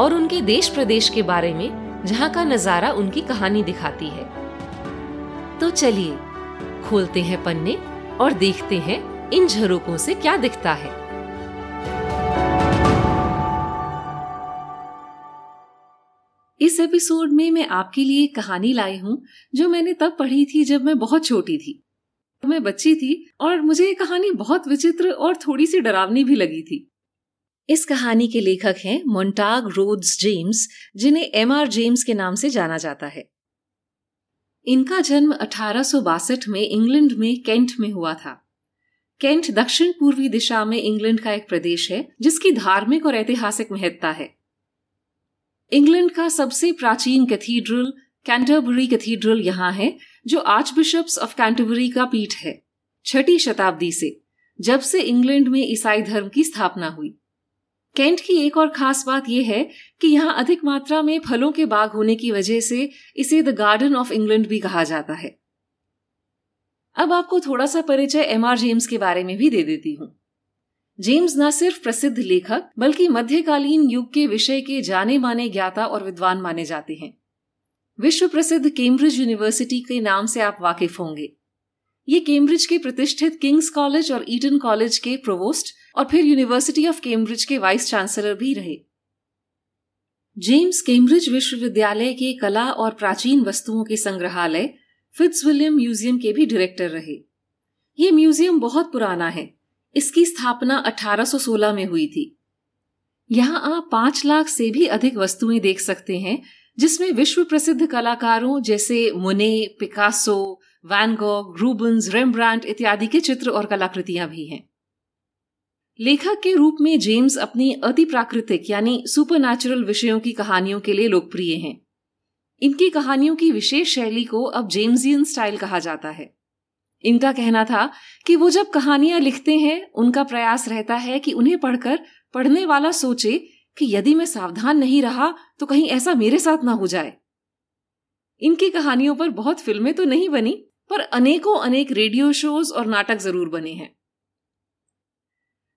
और उनके देश प्रदेश के बारे में जहाँ का नज़ारा उनकी कहानी दिखाती है। तो चलिए, खोलते हैं पन्ने और देखते हैं इन झरोकों से क्या दिखता है। इस एपिसोड में मैं आपके लिए कहानी लाई हूँ, जो मैंने तब पढ़ी थी जब मैं बहुत छोटी थी। मैं बच्ची थी और मुझे ये कहानी बहुत विचित्र और थोड़ी सी डरावनी भी लगी थी। इस कहानी के लेखक हैं मोन्टाग रोड्स जेम्स जिन्हें एम आर जेम्स के नाम से जाना जाता है। इनका जन्म अठारह सौ बासठ में इंग्लैंड में केंट में हुआ था। केंट दक्षिण पूर्वी दिशा में इंग्लैंड का एक प्रदेश है, जिसकी धार्मिक और ऐतिहासिक महत्ता है। इंग्लैंड का सबसे प्राचीन कैथीड्रल, कैंटरबरी कैथीड्रल यहाँ है, जो आर्च बिशप्स ऑफ़ कैंटरबरी का पीठ है, छठी शताब्दी से, जब से इंग्लैंड में ईसाई धर्म की स्थापना हुई। केंट की एक और खास बात यह है कि यहाँ अधिक मात्रा में फलों के बाग होने की वजह से इसे द गार्डन ऑफ़ इंग्लैंड भी कहा जाता है। अब आपको थोड़ा सा परिचय एम आर जेम्स के बारे में भी दे देती हूँ। जेम्स न सिर्फ़ प्रसिद्ध लेखक, बल्कि मध्यकालीन युग के विषय के जाने माने ज्ञाता और विद्वान माने जाते हैं। विश्व प्रसिद्ध केम्ब्रिज यूनिवर्सिटी के नाम से आप वाकिफ होंगे। ये केम्ब्रिज के प्रतिष्ठित किंग्स कॉलेज और ईटन कॉलेज के प्रोवोस्ट और फिर यूनिवर्सिटी ऑफ़ केम्ब्रिज के वाइस चांसलर भी रहे। जेम्स केम्ब्रिज विश्वविद्यालय के कला और प्राचीन वस्तुओं के संग्रहालय फिट्सविलियम म्यूज़ियम के भी डायरेक्टर रहे। ये म्यूज़ियम बहुत पुराना है। इसकी स्थापना 1816 में हुई थी। यहाँ आप पाँच लाख से भी अधिक वस्तुएँ देख सकते हैं, जिसमें विश्व प्रसिद्ध कलाकारों जैसे मुने पिकासो वैनगॉग रूबन्स रेमब्रांड इत्यादि के चित्र और कलाकृतियाँ भी हैं। लेखक के रूप में जेम्स अपनी अति प्राकृतिक यानी सुपर विषयों की कहानियों के लिए लोकप्रिय हैं। इनकी कहानियों की विशेष शैली को अब जेम्सियन स्टाइल कहा जाता है। इनका कहना था कि वो जब कहानियाँ लिखते हैं, उनका प्रयास रहता है कि उन्हें पढ़कर पढ़ने वाला सोचे कि यदि मैं सावधान नहीं रहा तो कहीं ऐसा मेरे साथ ना हो जाए। इनकी कहानियों पर बहुत फ़िल्में तो नहीं बनी, पर अनेकों अनेक रेडियो शोज़ और नाटक ज़रूर बने हैं।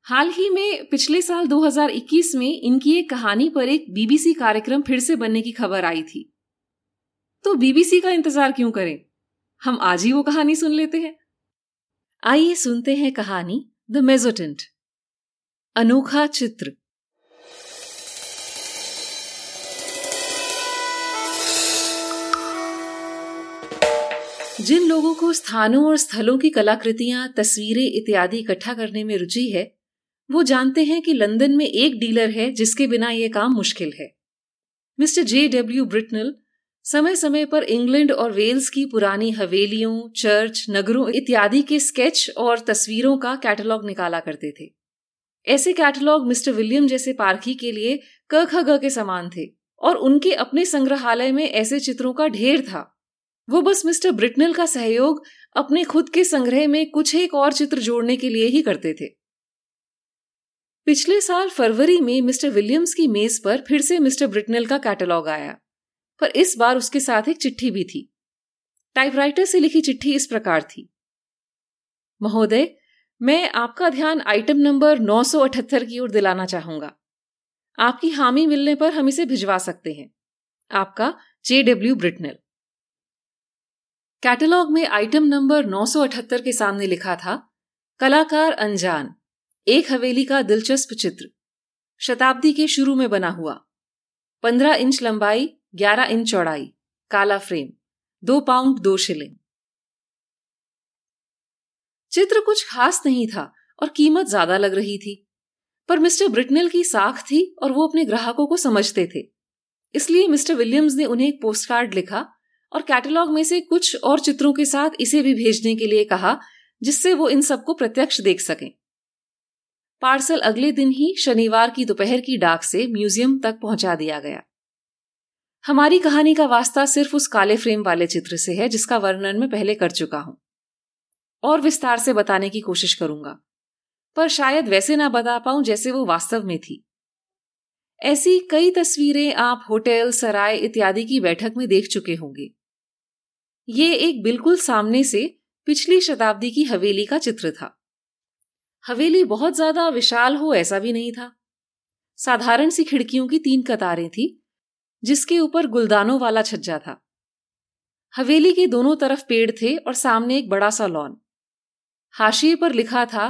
हाल ही में, पिछले साल 2021 में इनकी एक कहानी पर एक बीबीसी कार्यक्रम फिर से बनने की खबर आई थी। तो बीबीसी का इंतज़ार क्यों करें? हम आज ही वो कहानी सुन लेते हैं। आइए सुनते हैं कहानी द मेजोटेंट अनोखा चित्र। जिन लोगों को स्थानों और स्थलों की कलाकृतियाँ, तस्वीरें इत्यादि इकट्ठा करने में रुचि है वो जानते हैं कि लंदन में एक डीलर है जिसके बिना यह काम मुश्किल है। मिस्टर जे डब्ल्यू ब्रिटनल समय समय पर इंग्लैंड और वेल्स की पुरानी हवेलियों, चर्च, नगरों इत्यादि के स्केच और तस्वीरों का कैटलॉग निकाला करते थे। ऐसे कैटलॉग मिस्टर विलियम जैसे पारखी के लिए क ख ग के समान थे और उनके अपने संग्रहालय में ऐसे चित्रों का ढेर था। वो बस मिस्टर ब्रिटनल का सहयोग अपने खुद के संग्रह में कुछ एक और चित्र जोड़ने के लिए ही करते थे। पिछले साल फरवरी में मिस्टर विलियम्स की मेज पर फिर से मिस्टर ब्रिटनल का कैटलॉग आया, पर इस बार उसके साथ एक चिट्ठी भी थी। टाइपराइटर से लिखी चिट्ठी इस प्रकार थी। महोदय, मैं आपका ध्यान आइटम नंबर 978 की ओर दिलाना चाहूँगा। आपकी हामी मिलने पर हम इसे भिजवा सकते हैं। आपका जे डब्ल्यू ब्रिटनल। कैटलॉग में आइटम नंबर 978 के सामने लिखा था, कलाकार अनजान। एक हवेली का दिलचस्प चित्र। शताब्दी के शुरू में बना हुआ। पंद्रह इंच लंबाई, ग्यारह इंच चौड़ाई, काला फ्रेम, दो पाउंड, दो शिलिंग। चित्र कुछ खास नहीं था और कीमत ज़्यादा लग रही थी। पर मिस्टर ब्रिटनल की साख थी और वो अपने ग्राहकों को समझते थे। इसलिए मिस्टर विलियम्स ने उन्हें एक पोस्ट कार्ड लिखा और कैटलॉग में से कुछ और चित्रों के साथ इसे भी भेजने के लिए कहा, जिससे वो इन सबको प्रत्यक्ष देख सकें। पार्सल अगले दिन ही शनिवार की दोपहर की डाक से म्यूज़ियम तक पहुँचा दिया गया। हमारी कहानी का वास्ता सिर्फ़ उस काले फ्रेम वाले चित्र से है, जिसका वर्णन मैं पहले कर चुका हूँ। और विस्तार से बताने की कोशिश करूँगा। पर शायद वैसे ना बता पाऊँ जैसे वो वास्तव में थी। ऐसी कई तस्वीरें आप होटल, सराय इत्यादि की बैठक में देख चुके होंगे। ये एक बिल्कुल सामने से पिछली शताब्दी की हवेली का चित्र था। हवेली बहुत ज़्यादा विशाल हो ऐसा भी नहीं था। साधारण सी खिड़कियों की तीन कतारें थी, जिसके ऊपर गुलदानों वाला छज्जा था। हवेली के दोनों तरफ़ पेड़ थे और सामने एक बड़ा सा लॉन। हाशिए पर लिखा था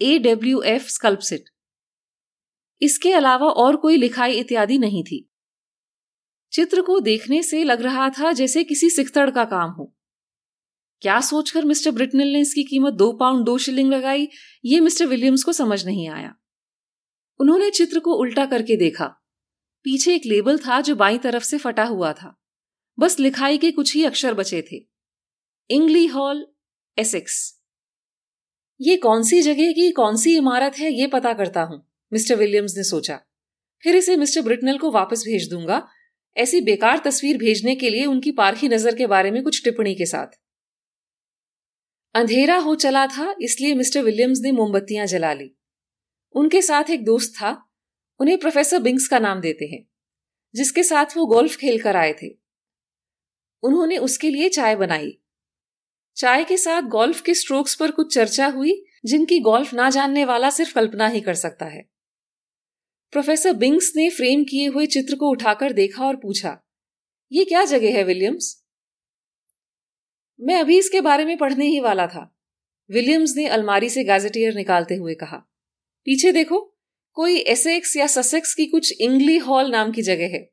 ए डब्ल्यू एफ़ स्कल्पसिट इसके अलावा और कोई लिखाई इत्यादि नहीं थी। चित्र को देखने से लग रहा था जैसे किसी सिखतड़ का काम हो। क्या सोचकर मिस्टर ब्रिटनल ने इसकी कीमत दो पाउंड दो शिलिंग लगाई? ये मिस्टर विलियम्स को समझ नहीं आया। उन्होंने चित्र को उल्टा करके देखा। पीछे एक लेबल था जो बाई तरफ़ से फटा हुआ था। बस लिखाई के कुछ ही अक्षर बचे थे। Ingley Hall, Essex. ये कौन सी जगह की कौन सी इमारत है ये पता करता हूँ, मिस्टर विलियम्स ने सोचा। फिर इसे मिस्टर ब्रिटनल को वापस भेज दूँगा। ऐसी बेकार तस्वीर भेजने के लिए उनकी पारखी नज़र के बारे में कुछ टिप्पणी के साथ। अंधेरा हो चला था, इसलिए मिस्टर विलियम्स ने मोमबत्तियाँ जला ली। उनके साथ एक दोस्त था, उन्हें प्रोफेसर बिंग्स का नाम देते हैं, जिसके साथ वो गोल्फ खेल कर आए थे। उन्होंने उसके लिए चाय बनाई। चाय के साथ गोल्फ के स्ट्रोक्स पर कुछ चर्चा हुई, जिनकी गोल्फ ना जानने वाला सिर्फ़ कल्पना ही कर सकता है। प्रोफेसर बिंग्स ने फ्रेम किए हुए चित्र को उठाकर देखा और पूछा, ये क्या जगह है, विलियम्स? मैं अभी इसके बारे में पढ़ने ही वाला था। विलियम्स ने अलमारी से गैजेटियर निकालते हुए कहा, पीछे देखो, कोई एसेक्स या ससेक्स की कुछ इंग्ली हॉल नाम की जगह है।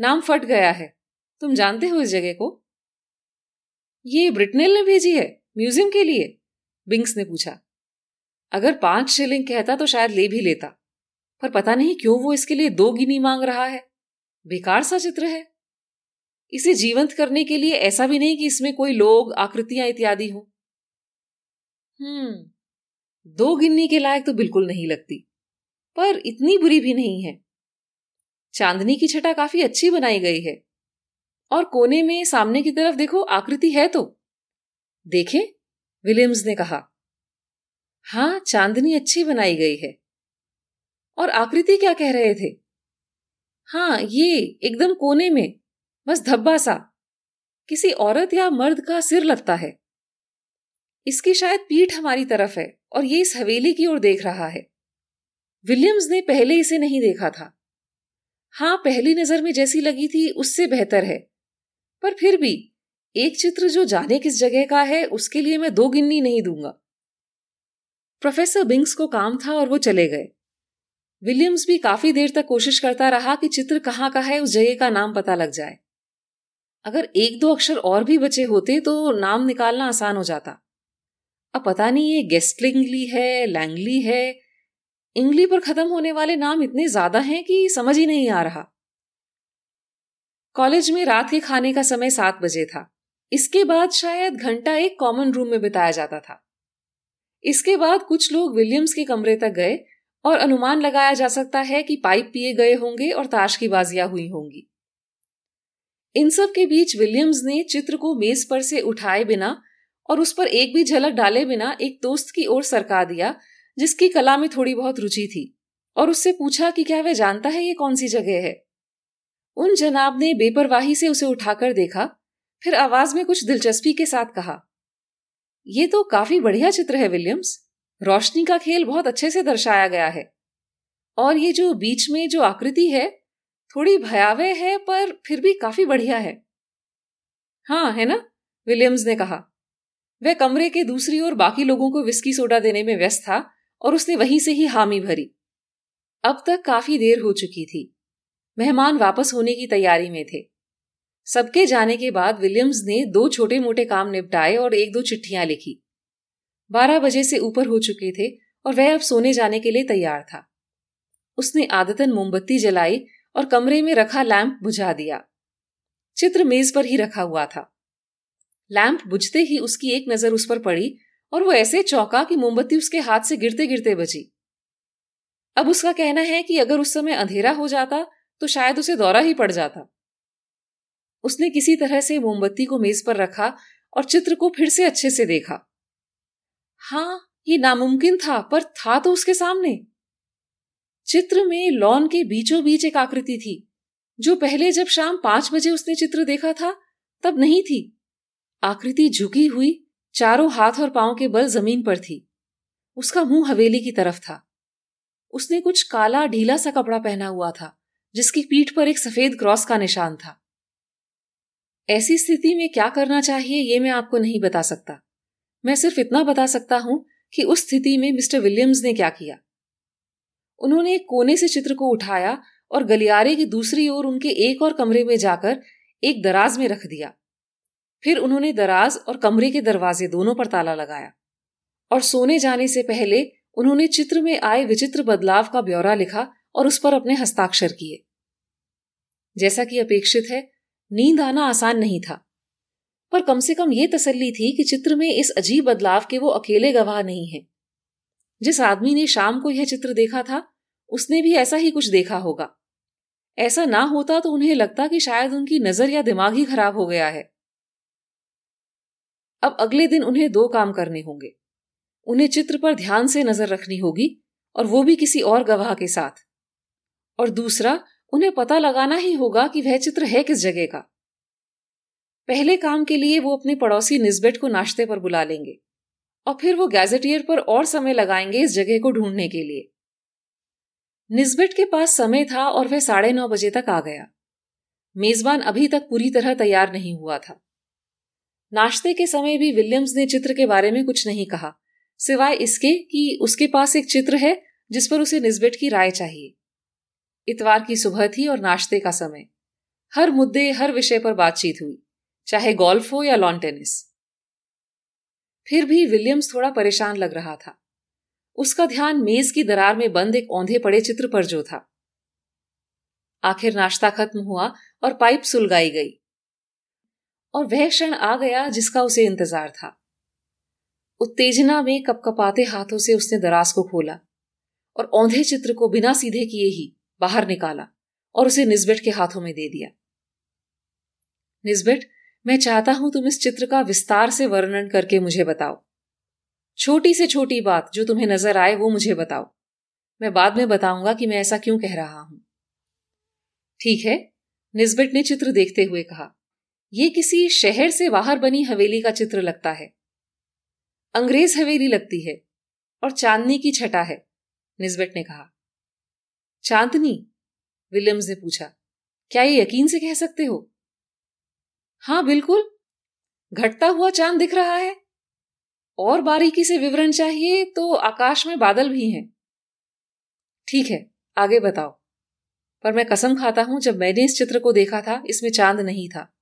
नाम फट गया है। तुम जानते हो इस जगह को? ये ब्रिटनेल ने भेजी है, म्यूज़ियम के लिए? बिंग्स ने पूछा। अगर पाँच शिलिंग कहता तो शायद ले भी लेता, पर पता नहीं क्यों वो इसके लिए दो गिनी मांग रहा है। बेकार सा चित्र है। इसे जीवंत करने के लिए ऐसा भी नहीं कि इसमें कोई लोग, आकृतियाँ इत्यादि हो। हम्म दो गिन्नी के लायक तो बिल्कुल नहीं लगती, पर इतनी बुरी भी नहीं है। चांदनी की छटा काफ़ी अच्छी बनाई गई है, और कोने में सामने की तरफ़ देखो, आकृति है तो। देखे, विलियम्स ने कहा, हाँ, चांदनी अच्छी बनाई गई है। और आकृति क्या कह रहे थे? हाँ ये एकदम कोने में बस धब्बा सा। किसी औरत या मर्द का सिर लगता है। इसकी शायद पीठ हमारी तरफ़ है और ये इस हवेली की ओर देख रहा है। विलियम्स ने पहले इसे नहीं देखा था। हाँ पहली नज़र में जैसी लगी थी, उससे बेहतर है। पर फिर भी, एक चित्र जो जाने किस जगह का है, उसके लिए मैं दो गिन्नी नहीं दूँगा। प्रोफेसर बिंग्स को काम था और वो चले गए। विलियम्स भी काफ़ी देर तक कोशिश करता रहा कि चित्र कहाँ का है, उस जगह का नाम पता लग जाए। अगर एक दो अक्षर और भी बचे होते तो नाम निकालना आसान हो जाता। अब पता नहीं ये गेस्टलिंगली है, लैंगली है। इंग्ली पर खत्म होने वाले नाम इतने ज़्यादा हैं कि समझ ही नहीं आ रहा। कॉलेज में रात के खाने का समय सात बजे था। इसके बाद शायद घंटा एक कॉमन रूम में बिताया जाता था। इसके बाद कुछ लोग विलियम्स के कमरे तक गए और अनुमान लगाया जा सकता है कि पाइप पिए गए होंगे और ताश की बाजियाँ हुई होंगी। इन सब के बीच विलियम्स ने चित्र को मेज पर से उठाए बिना और उस पर एक भी झलक डाले बिना एक दोस्त की ओर सरका दिया, जिसकी कला में थोड़ी बहुत रुचि थी, और उससे पूछा कि क्या वह जानता है ये कौन सी जगह है। उन जनाब ने बेपरवाही से उसे उठाकर देखा, फिर आवाज़ में कुछ दिलचस्पी के साथ कहा यह तो काफ़ी बढ़िया चित्र है, विलियम्स। रोशनी का खेल बहुत अच्छे से दर्शाया गया है। और ये जो बीच में जो आकृति है थोड़ी भयावह है, पर फिर भी काफ़ी बढ़िया है। हाँ है ना? विलियम्स ने कहा। वह कमरे के दूसरी ओर बाकी लोगों को विस्की सोडा देने में व्यस्त था और उसने वहीं से ही हामी भरी। अब तक काफ़ी देर हो चुकी थी। मेहमान वापस होने की तैयारी में थे। सबके जाने के बाद विलियम्स ने दो छोटे मोटे काम निपटाए और एक दो चिट्ठियाँ लिखी। बारह बजे से ऊपर हो चुके थे और वह अब सोने जाने के लिए तैयार था। उसने आदतन मोमबत्ती जलाई और कमरे में रखा लैंप बुझा दिया। चित्र मेज पर ही रखा हुआ था। लैंप बुझते ही उसकी एक नज़र उस पर पड़ी और वो ऐसे चौंका कि मोमबत्ती उसके हाथ से गिरते गिरते बची अब उसका कहना है कि अगर उस समय अंधेरा हो जाता तो शायद उसे दौरा ही पड़ जाता। उसने किसी तरह से मोमबत्ती को मेज पर रखा और चित्र को फिर से अच्छे से देखा। हाँ ये नामुमकिन था, पर था तो उसके सामने। चित्र में लॉन के बीचों बीच एक आकृति थी, जो पहले जब शाम पाँच बजे उसने चित्र देखा था, तब नहीं थी। आकृति झुकी हुई, चारों हाथ और पाँव के बल ज़मीन पर थी। उसका मुँह हवेली की तरफ़ था। उसने कुछ काला ढीला सा कपड़ा पहना हुआ था, जिसकी पीठ पर एक सफ़ेद क्रॉस का निशान था। ऐसी स्थिति में क्या करना चाहिए, ये मैं आपको नहीं बता सकता। मैं सिर्फ़ इतना बता सकता हूँ कि उस स्थिति में मिस्टर विलियम्स ने क्या किया। उन्होंने एक कोने से चित्र को उठाया और गलियारे की दूसरी ओर उनके एक और कमरे में जाकर एक दराज में रख दिया। फिर उन्होंने दराज और कमरे के दरवाजे दोनों पर ताला लगाया और सोने जाने से पहले उन्होंने चित्र में आए विचित्र बदलाव का ब्यौरा लिखा और उस पर अपने हस्ताक्षर किए। जैसा कि अपेक्षित है, नींद आना आसान नहीं था, पर कम से कम ये तसल्ली थी कि चित्र में इस अजीब बदलाव के वो अकेले गवाह नहीं है। जिस आदमी ने शाम को यह चित्र देखा था, उसने भी ऐसा ही कुछ देखा होगा। ऐसा ना होता तो उन्हें लगता कि शायद उनकी नज़र या दिमाग ही खराब हो गया है। अब अगले दिन उन्हें दो काम करने होंगे। उन्हें चित्र पर ध्यान से नज़र रखनी होगी और वो भी किसी और गवाह के साथ। और दूसरा, उन्हें पता लगाना ही होगा कि वह चित्र है किस जगह का। पहले काम के लिए वो अपने पड़ोसी निस्बेट को नाश्ते पर बुला लेंगे। और फिर वो गैजेटियर पर और समय लगाएँगे इस जगह को ढूँढने के लिए। निस्बेट के पास समय था और वह साढ़े नौ बजे तक आ गया। मेजबान अभी तक पूरी तरह तैयार नहीं हुआ था। नाश्ते के समय भी विलियम्स ने चित्र के बारे में कुछ नहीं कहा, सिवाय इसके कि उसके पास एक चित्र है जिस पर उसे निस्बेट की राय चाहिए। इतवार की सुबह थी और नाश्ते का समय। हर मुद्दे, हर विषय पर बातचीत हुई, चाहे गोल्फ हो या लॉन टेनिस। फिर भी विलियम्स थोड़ा परेशान लग रहा था। उसका ध्यान मेज की दरार में बंद एक औंधे पड़े चित्र पर जो था। आखिर नाश्ता खत्म हुआ और पाइप सुलगाई गई। और वह क्षण आ गया जिसका उसे इंतज़ार था। उत्तेजना में कपकपाते हाथों से उसने दराज को खोला और औंधे चित्र को बिना सीधे किए ही बाहर निकाला और उसे निस्बेट के हाथों में दे दिया। निस्बेट मैं चाहता हूँ तुम इस चित्र का विस्तार से वर्णन करके मुझे बताओ। छोटी से छोटी बात जो तुम्हें नज़र आए वो मुझे बताओ। मैं बाद में बताऊँगा कि मैं ऐसा क्यों कह रहा हूँ। ठीक है निस्बेट ने चित्र देखते हुए कहा यह किसी शहर से बाहर बनी हवेली का चित्र लगता है। अंग्रेज़ हवेली लगती है और चांदनी की छटा है निस्बेट ने कहा। चांदनी? विलियम्स ने पूछा। क्या ये यकीन से कह सकते हो? हाँ बिल्कुल। घटता हुआ चाँद दिख रहा है। और बारीकी से विवरण चाहिए तो आकाश में बादल भी हैं। ठीक है, आगे बताओ। पर मैं कसम खाता हूँ, जब मैंने इस चित्र को देखा था, इसमें चाँद नहीं था।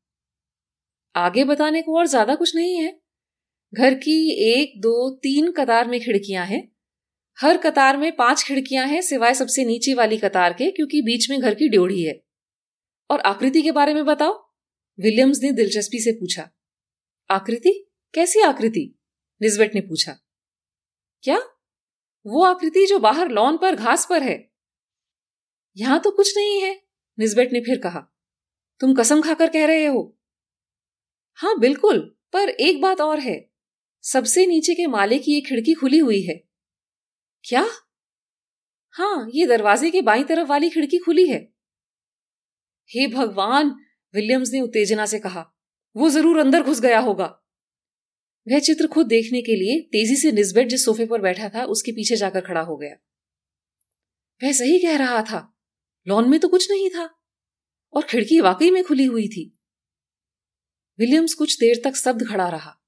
आगे बताने को और ज़्यादा कुछ नहीं है। घर की एक, दो, तीन कतार में खिड़कियाँ हैं। हर कतार में पाँच खिड़कियाँ हैं, सिवाय सबसे नीचे वाली कतार के, क्योंकि बीच में घर की ड्योढ़ी है। और आकृति के बारे में बताओ। विलियम्स ने दिलचस्पी से पूछा, आकृति? कैसी आकृति? निजबेट ने पूछा, क्या? वो आकृति जो बाहर लॉन पर, घास पर है। यहाँ तो कुछ नहीं है निजबेट ने फिर कहा, तुम कसम खाकर कह रहे हो? हाँ बिल्कुल, पर एक बात और है। सबसे नीचे के माले की ये खिड़की खुली हुई है। क्या? हाँ ये दरवाजे के बाई तरफ़ वाली खिड़की खुली है। हे भगवान! विलियम्स ने उत्तेजना से कहा, वो ज़रूर अंदर घुस गया होगा। वह चित्र खुद देखने के लिए तेज़ी से निस्बेट जिस सोफे पर बैठा था, उसके पीछे जाकर खड़ा हो गया। वह सही कह रहा था, लॉन में तो कुछ नहीं था, और खिड़की वाकई में खुली हुई थी। विलियम्स कुछ देर तक शब्द खड़ा रहा।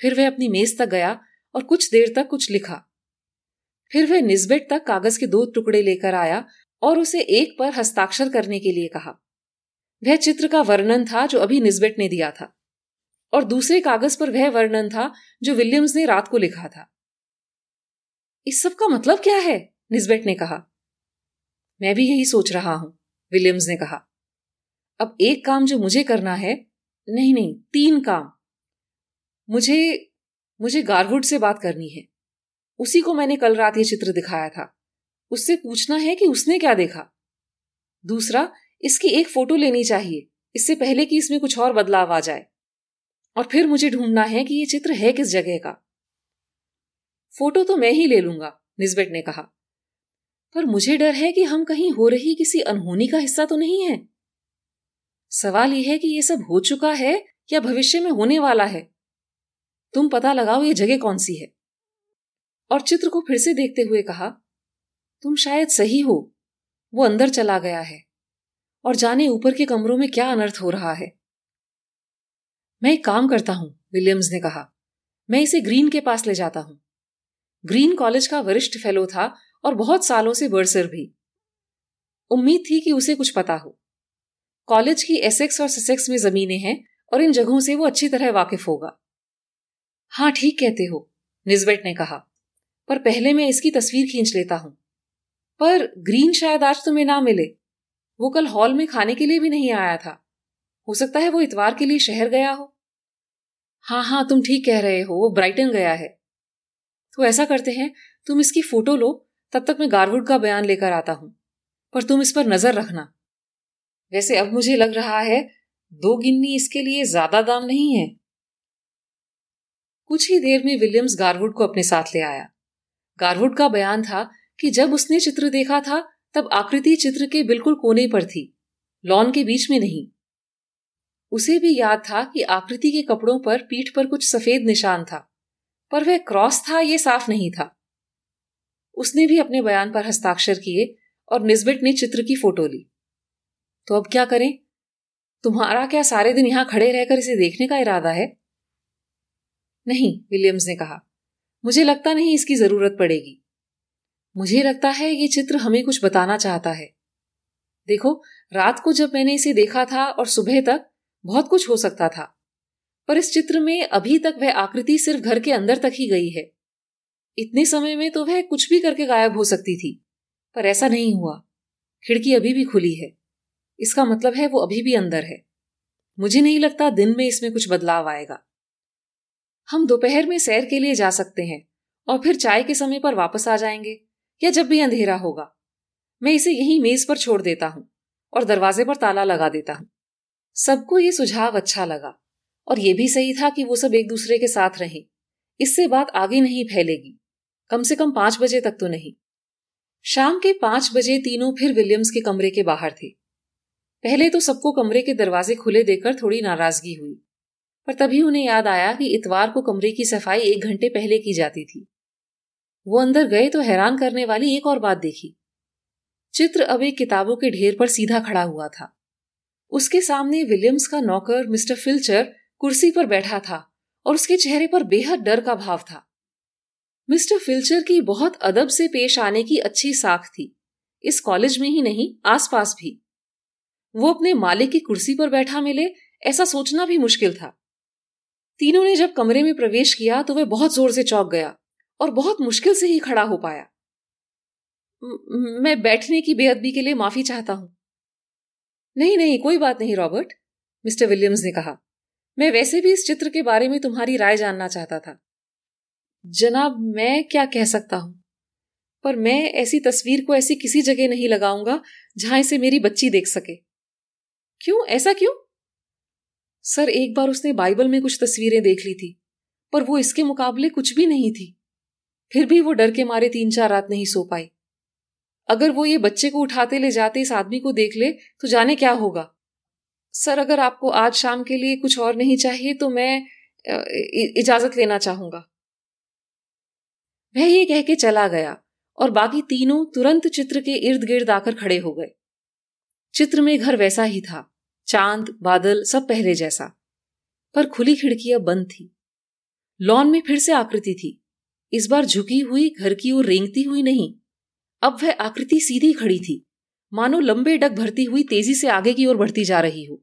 फिर वह अपनी मेज तक गया और कुछ देर तक कुछ लिखा। फिर वह निस्बेट तक कागज़ के दो टुकड़े लेकर आया और उसे एक पर हस्ताक्षर करने के लिए कहा। वह चित्र का वर्णन था जो अभी निस्बेट ने दिया था। और दूसरे कागज़ पर वह वर्णन था जो विलियम्स ने रात को लिखा था। इस सब का मतलब क्या है? निस्बेट ने कहा। मैं भी यही सोच रहा हूँ, विलियम्स ने कहा। अब एक काम जो मुझे करना है, नहीं नहीं, तीन काम। मुझे मुझे गारवुड से बात करनी है। उसी को मैंने कल रात ये चित्र दिखाया था। उससे पूछना है कि उसने क्या देखा। दूसरा इसकी एक फ़ोटो लेनी चाहिए। इससे पहले कि इसमें कुछ और बदलाव आ जाए। और फिर मुझे ढूंढना है कि ये चित्र है किस जगह का। फ़ोटो तो मैं ही ले लूँगा, निस्बेट ने कहा। पर मुझे डर है कि हम कहीं हो रही किसी अनहोनी का हिस्सा तो नहीं है। सवाल यह है कि यह सब हो चुका है या भविष्य में होने वाला है। तुम पता लगाओ ये जगह कौन सी है। और चित्र को फिर से देखते हुए कहा, तुम शायद सही हो। वो अंदर चला गया है। और जाने ऊपर के कमरों में क्या अनर्थ हो रहा है। मैं एक काम करता हूँ, विलियम्स ने कहा। मैं इसे ग्रीन के पास ले जाता हूँ। ग्रीन कॉलेज का वरिष्ठ फेलो था और बहुत सालों से बर्सर भी। उम्मीद थी कि उसे कुछ पता हो। कॉलेज की एसेक्स और ससेक्स में जमीनें हैं और इन जगहों से वो अच्छी तरह वाकिफ होगा। हाँ ठीक कहते हो निजबेट ने कहा। पर पहले मैं इसकी तस्वीर खींच लेता हूँ। पर ग्रीन शायद आज तुम्हें ना मिले। वो कल हॉल में खाने के लिए भी नहीं आया था। हो सकता है वो इतवार के लिए शहर गया हो। हाँ हाँ तुम ठीक कह रहे हो, वो ब्राइटन गया है। तो ऐसा करते हैं, तुम इसकी फ़ोटो लो, तब तक मैं गारवुड का बयान लेकर आता हूँ। पर तुम इस पर नज़र रखना। वैसे अब मुझे लग रहा है, दो गिन्नी इसके लिए ज़्यादा दाम नहीं है। कुछ ही देर में विलियम्स गारवुड को अपने साथ ले आया। गारवुड का बयान था कि जब उसने चित्र देखा था तब आकृति चित्र के बिल्कुल कोने पर थी, लॉन के बीच में नहीं। उसे भी याद था कि आकृति के कपड़ों पर पीठ पर कुछ सफ़ेद निशान था, पर वह क्रॉस था यह साफ़ नहीं था। उसने भी अपने बयान पर हस्ताक्षर किए और निस्बिट ने चित्र की फ़ोटो ली। तो अब क्या करें? तुम्हारा क्या सारे दिन यहाँ खड़े रहकर इसे देखने का इरादा है? नहीं, विलियम्स ने कहा, मुझे लगता नहीं इसकी ज़रूरत पड़ेगी। मुझे लगता है ये चित्र हमें कुछ बताना चाहता है। देखो, रात को जब मैंने इसे देखा था और सुबह तक, बहुत कुछ हो सकता था। पर इस चित्र में अभी तक वह आकृति सिर्फ़ घर के अंदर तक ही गई है। इतने समय में तो वह कुछ भी करके गायब हो सकती थी, पर ऐसा नहीं हुआ। खिड़की अभी भी खुली है। इसका मतलब है वो अभी भी अंदर है। मुझे नहीं लगता दिन में इसमें कुछ बदलाव आएगा। हम दोपहर में सैर के लिए जा सकते हैं और फिर चाय के समय पर वापस आ जाएँगे। या जब भी अंधेरा होगा, मैं इसे यही मेज पर छोड़ देता हूँ और दरवाजे पर ताला लगा देता हूँ। सबको ये सुझाव अच्छा लगा और यह भी सही था कि वो सब एक दूसरे के साथ रहें। इससे बात आगे नहीं फैलेगी। कम से कम पाँच बजे तक तो नहीं। शाम के पाँच बजे तीनों फिर विलियम्स के कमरे के बाहर थे। पहले तो सबको कमरे के दरवाजे खुले देकर थोड़ी नाराज़गी हुई, पर तभी उन्हें याद आया कि इतवार को कमरे की सफ़ाई एक घंटे पहले की जाती थी। वो अंदर गए तो हैरान करने वाली एक और बात देखी। चित्र अब एक किताबों के ढेर पर सीधा खड़ा हुआ था। उसके सामने विलियम्स का नौकर मिस्टर फिल्चर कुर्सी पर बैठा था और उसके चेहरे पर बेहद डर का भाव था। मिस्टर फिल्चर की बहुत अदब से पेश आने की अच्छी साख थी। इस कॉलेज में ही नहीं, आसपास भी। वो अपने मालिक की कुर्सी पर बैठा मिले, ऐसा सोचना भी मुश्किल था। तीनों ने जब कमरे में प्रवेश किया तो वह बहुत ज़ोर से चौंक गया। और बहुत मुश्किल से ही खड़ा हो पाया। मैं बैठने की बेअदबी के लिए माफ़ी चाहता हूँ। नहीं नहीं, कोई बात नहीं, रॉबर्ट, मिस्टर विलियम्स ने कहा। मैं वैसे भी इस चित्र के बारे में तुम्हारी राय जानना चाहता था। जनाब, मैं क्या कह सकता हूँ? पर मैं ऐसी तस्वीर को ऐसी किसी जगह नहीं लगाऊँगा जहाँ इसे मेरी बच्ची देख सके। क्यों? ऐसा क्यों? सर, एक बार उसने बाइबल में कुछ तस्वीरें देख ली थी, पर वो इसके मुकाबले कुछ भी नहीं थी। फिर भी वो डर के मारे तीन चार रात नहीं सो पाई। अगर वो ये बच्चे को उठाते ले जाते, इस आदमी को देख ले तो जाने क्या होगा? सर, अगर आपको आज शाम के लिए कुछ और नहीं चाहिए तो मैं इजाज़त लेना चाहूँगा। वह ये कह के चला गया, और बाकी तीनों तुरंत चित्र के इर्द गिर्द आकर खड़े हो गए। चित्र में घर वैसा ही था, चाँद, बादल सब पहले जैसा। पर खुली खिड़कियाँ बंद थी। लॉन में फिर से आकृति थी। इस बार झुकी हुई, घर की ओर रेंगती हुई नहीं। अब वह आकृति सीधी खड़ी थी। मानो लंबे डग भरती हुई तेज़ी से आगे की ओर बढ़ती जा रही हो।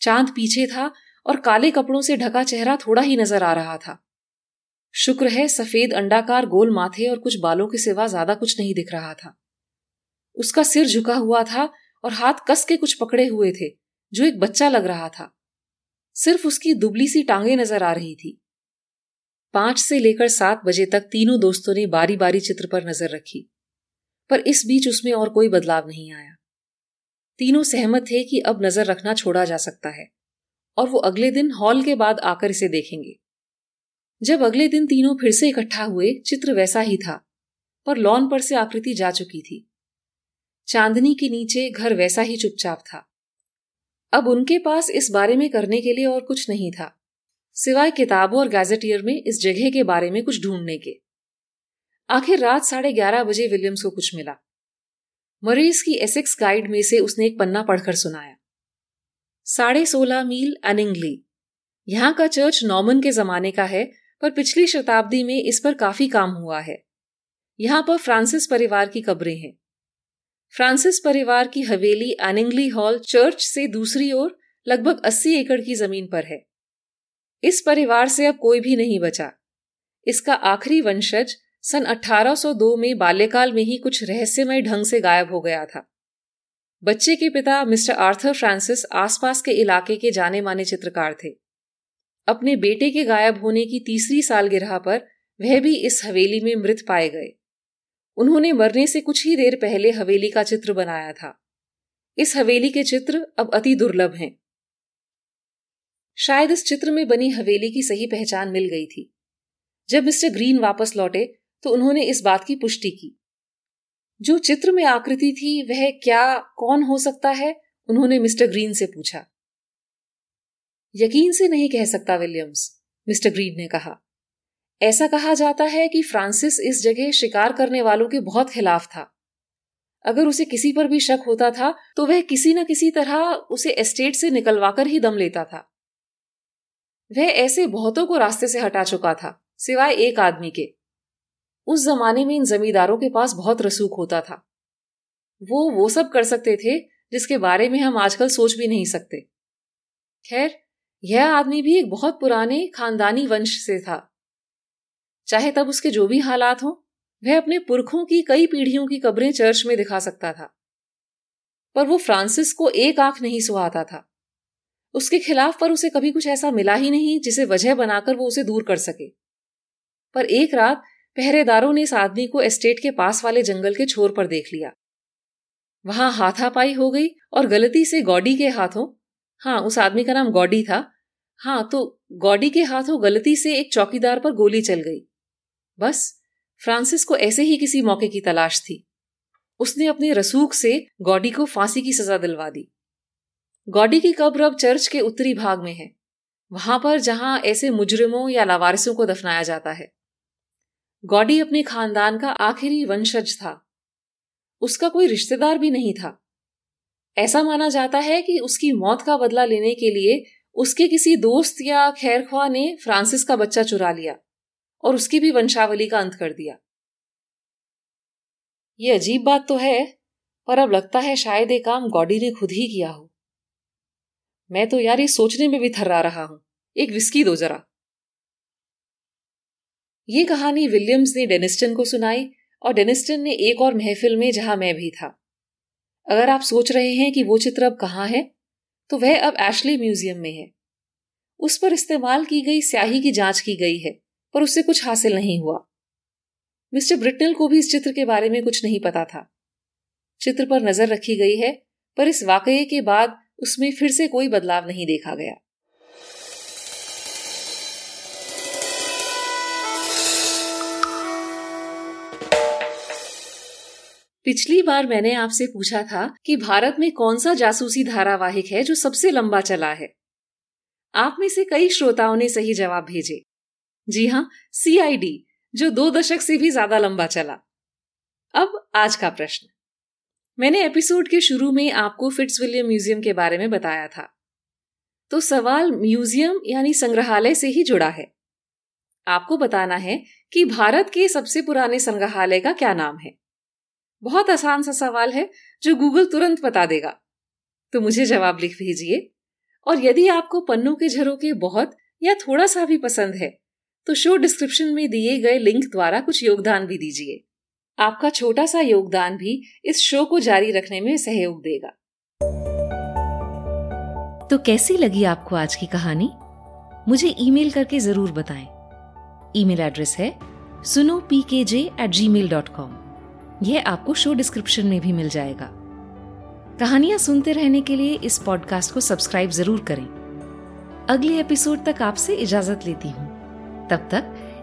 चाँद पीछे था और काले कपड़ों से ढका चेहरा थोड़ा ही नज़र आ रहा था। शुक्र है सफ़ेद अंडाकार गोल माथे और कुछ बालों के सिवा ज़्यादा कुछ नहीं दिख रहा था। उसका सिर झुका हुआ था और हाथ कस के कुछ पकड़े हुए थे, जो एक बच्चा लग रहा था। सिर्फ़ उसकी दुबली सी टांगे नज़र आ रही थी। पाँच से लेकर सात बजे तक तीनों दोस्तों ने बारी बारी चित्र पर नज़र रखी। पर इस बीच उसमें और कोई बदलाव नहीं आया। तीनों सहमत थे कि अब नज़र रखना छोड़ा जा सकता है और वो अगले दिन हॉल के बाद आकर इसे देखेंगे। जब अगले दिन तीनों फिर से इकट्ठा हुए, चित्र वैसा ही था, पर लॉन पर से आकृति जा चुकी थी। चांदनी के नीचे घर वैसा ही चुपचाप था। अब उनके पास इस बारे में करने के लिए और कुछ नहीं था। सिवाय किताबों और गैजेटियर में इस जगह के बारे में कुछ ढूँढने के। आखिर रात साढ़े ग्यारह बजे विलियम्स को कुछ मिला। मरीज़ की एसेक्स गाइड में से उसने एक पन्ना पढ़कर सुनाया। साढ़े सोलह मील अनिंगली। यहाँ का चर्च नॉमन के जमाने का है, पर पिछली शताब्दी में इस पर काफ़ी काम हुआ है। यहाँ पर फ्रांसिस परिवार की कब्रें हैं। फ्रांसिस परिवार की हवेली एनिंगली हॉल चर्च से दूसरी ओर लगभग 80 एकड़ की ज़मीन पर है। इस परिवार से अब कोई भी नहीं बचा। इसका आखिरी वंशज सन 1802 में बाल्यकाल में ही कुछ रहस्यमय ढंग से गायब हो गया था। बच्चे के पिता मिस्टर आर्थर फ्रांसिस आसपास के इलाके के जाने माने चित्रकार थे। अपने बेटे के गायब होने की तीसरी सालगिरह पर वह भी इस हवेली में मृत पाए गए। उन्होंने मरने से कुछ ही देर पहले हवेली का चित्र बनाया था। इस हवेली के चित्र अब अति दुर्लभ हैं। शायद इस चित्र में बनी हवेली की सही पहचान मिल गई थी। जब मिस्टर ग्रीन वापस लौटे तो उन्होंने इस बात की पुष्टि की। जो चित्र में आकृति थी, वह क्या, कौन हो सकता है? उन्होंने मिस्टर ग्रीन से पूछा। यकीन से नहीं कह सकता, विलियम्स, मिस्टर ग्रीन ने कहा। ऐसा कहा जाता है कि फ्रांसिस इस जगह शिकार करने वालों के बहुत खिलाफ था। अगर उसे किसी पर भी शक होता था तो वह किसी न किसी तरह उसे एस्टेट से निकलवाकर ही दम लेता था। वह ऐसे बहुतों को रास्ते से हटा चुका था, सिवाय एक आदमी के। उस जमाने में इन जमींदारों के पास बहुत रसूख होता था। वो वो सब कर सकते थे, जिसके बारे में हम आजकल सोच भी नहीं सकते। खैर, यह आदमी भी एक बहुत पुराने खानदानी वंश से था। चाहे तब उसके जो भी हालात हों, वह अपने पुरखों की, कई पीढ़ियों की कब्रें चर्च में दिखा सकता था। पर वो फ्रांसिस को एक आँख नहीं सुहाता था। उसके खिलाफ पर उसे कभी कुछ ऐसा मिला ही नहीं जिसे वजह बनाकर वो उसे दूर कर सके। पर एक रात पहरेदारों ने इस आदमी को एस्टेट के पास वाले जंगल के छोर पर देख लिया। वहाँ हाथापाई हो गई और गलती से गॉडी के हाथों हाँ उस आदमी का नाम गॉडी था हाँ तो गॉडी के हाथों गलती से एक चौकीदार पर गोली चल गई। बस, फ्रांसिस को ऐसे ही किसी मौके की तलाश थी। उसने अपने रसूख से गॉडी को फांसी की सजा दिलवा दी। गॉडी की कब्र अब चर्च के उत्तरी भाग में है, वहाँ पर जहाँ ऐसे मुजरिमों या लावारिसों को दफनाया जाता है। गॉडी अपने खानदान का आखिरी वंशज था। उसका कोई रिश्तेदार भी नहीं था। ऐसा माना जाता है कि उसकी मौत का बदला लेने के लिए उसके किसी दोस्त या खैरख्वा ने फ्रांसिस का बच्चा चुरा लिया और उसकी भी वंशावली का अंत कर दिया। ये अजीब बात तो है, पर अब लगता है शायद ये काम गॉडी ने खुद ही किया हो। मैं तो यार ये सोचने में भी थर्रा रहा हूँ। एक विस्की दो जरा। ये कहानी विलियम्स ने डेनिस्टन को सुनाई और डेनिस्टन ने एक और महफिल में जहाँ मैं भी था। अगर आप सोच रहे हैं कि वो चित्र अब कहाँ है तो वह अब एशली म्यूज़ियम में है। उस पर इस्तेमाल की गई स्याही की जाँच की गई है, पर उससे कुछ हासिल नहीं हुआ। मिस्टर ब्रिटनल को भी इस चित्र के बारे में कुछ नहीं पता था। चित्र पर नज़र रखी गई है, पर इस वाकये के बाद उसमें फिर से कोई बदलाव नहीं देखा गया। पिछली बार मैंने आपसे पूछा था कि भारत में कौन सा जासूसी धारावाहिक है जो सबसे लंबा चला है। आप में से कई श्रोताओं ने सही जवाब भेजे। जी हाँ सीआईडी जो दो दशक से भी ज़्यादा लंबा चला। अब आज का प्रश्न। मैंने एपिसोड के शुरू में आपको फिट्स विलियम म्यूज़ियम के बारे में बताया था। तो सवाल म्यूज़ियम यानी संग्रहालय से ही जुड़ा है। आपको बताना है कि भारत के सबसे पुराने संग्रहालय का क्या नाम है। बहुत आसान सा सवाल है, जो गूगल तुरंत बता देगा। तो मुझे जवाब लिख भेजिए। और यदि आपको पन्नों के झरोके बहुत या थोड़ा सा भी पसंद है तो शो डिस्क्रिप्शन में दिए गए लिंक द्वारा कुछ योगदान भी दीजिए। आपका छोटा सा योगदान भी इस शो को जारी रखने में सहयोग देगा। तो कैसी लगी आपको आज की कहानी? मुझे ईमेल करके ज़रूर बताएँ। ईमेल एड्रेस है सुनो P K J at Gmail dot com यह आपको शो डिस्क्रिप्शन में भी मिल जाएगा। कहानियाँ सुनते रहने के लिए इस पॉडकास्ट को सब्सक्राइब ज़रूर करें। अगले एपिसोड तक आपसे इजाज़त लेती हूँ। तब तक